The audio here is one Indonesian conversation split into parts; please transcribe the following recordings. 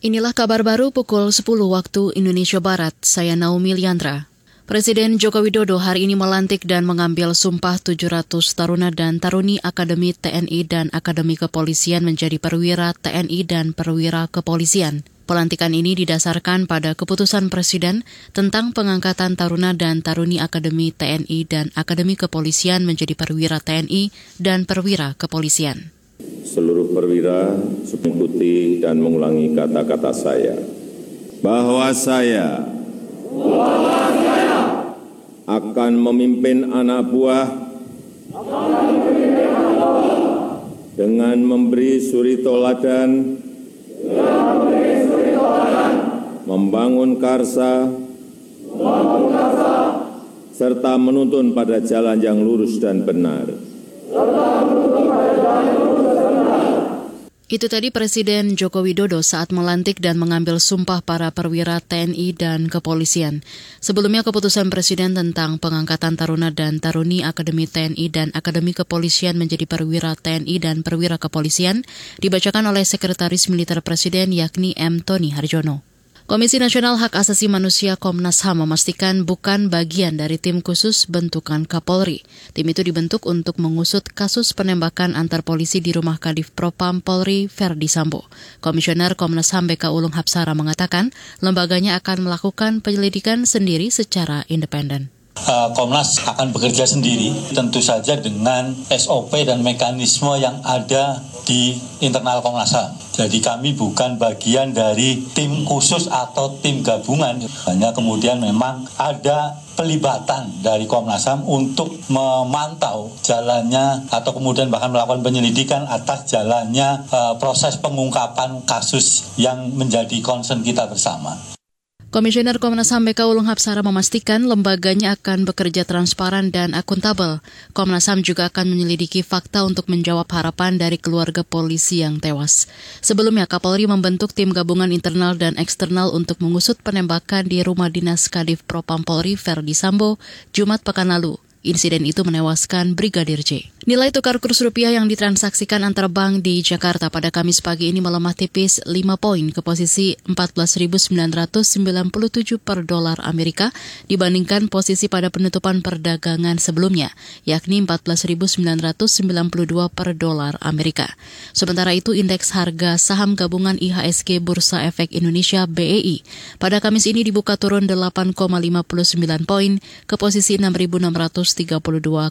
Inilah kabar baru pukul 10 waktu Indonesia Barat. Saya Naomi Liandra. Presiden Joko Widodo hari ini melantik dan mengambil sumpah 700 taruna dan taruni Akademi TNI dan Akademi Kepolisian menjadi perwira TNI dan perwira kepolisian. Pelantikan ini didasarkan pada keputusan Presiden tentang pengangkatan taruna dan taruni Akademi TNI dan Akademi Kepolisian menjadi perwira TNI dan perwira kepolisian. Seluruh perwira mengikuti dan mengulangi kata-kata saya. Bahwa saya, akan memimpin anak buah, dengan memberi suri toladan membangun karsa, serta menuntun pada jalan yang lurus dan benar. Itu tadi Presiden Joko Widodo saat melantik dan mengambil sumpah para perwira TNI dan kepolisian. Sebelumnya keputusan Presiden tentang pengangkatan taruna dan taruni Akademi TNI dan Akademi Kepolisian menjadi perwira TNI dan perwira kepolisian dibacakan oleh Sekretaris Militer Presiden yakni M. Tony Harjono. Komisi Nasional Hak Asasi Manusia Komnas HAM memastikan bukan bagian dari tim khusus bentukan Kapolri. Tim itu dibentuk untuk mengusut kasus penembakan antar polisi di rumah Kadif Propam Polri Verdi Sambo. Komisioner Komnas HAM BK Ulung Hapsara mengatakan lembaganya akan melakukan penyelidikan sendiri secara independen. Eh, Komnas akan bekerja sendiri, tentu saja dengan SOP dan mekanisme yang ada di internal Komnas HAM. Jadi kami bukan bagian dari tim khusus atau tim gabungan. Hanya kemudian memang ada pelibatan dari Komnas HAM untuk memantau jalannya atau kemudian bahkan melakukan penyelidikan atas jalannya uh, proses pengungkapan kasus yang menjadi concern kita bersama. Komisioner Komnas HAM BK Ulung Hapsara memastikan lembaganya akan bekerja transparan dan akuntabel. Komnas HAM juga akan menyelidiki fakta untuk menjawab harapan dari keluarga polisi yang tewas. Sebelumnya, Kapolri membentuk tim gabungan internal dan eksternal untuk mengusut penembakan di rumah dinas Kadif Propam Polri Verdi Sambo Jumat pekan lalu. Insiden itu menewaskan Brigadir J. Nilai tukar kurs rupiah yang ditransaksikan antar bank di Jakarta pada Kamis pagi ini melemah tipis 5 poin ke posisi 14.997 per dolar Amerika dibandingkan posisi pada penutupan perdagangan sebelumnya, yakni 14.992 per dolar Amerika. Sementara itu, indeks harga saham gabungan IHSG Bursa Efek Indonesia BEI pada Kamis ini dibuka turun 8,59 poin ke posisi 6.600 132,4.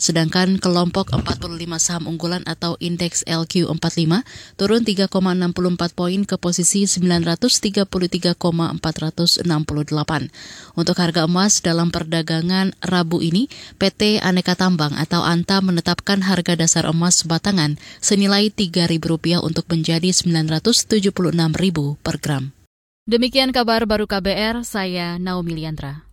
Sedangkan kelompok 45 saham unggulan atau indeks LQ45 turun 3,64 poin ke posisi 933,468. Untuk harga emas dalam perdagangan Rabu ini, PT Aneka Tambang atau ANTA menetapkan harga dasar emas batangan senilai Rp3.000 untuk menjadi Rp976.000 per gram. Demikian kabar baru KBR, saya Naomi Liandra.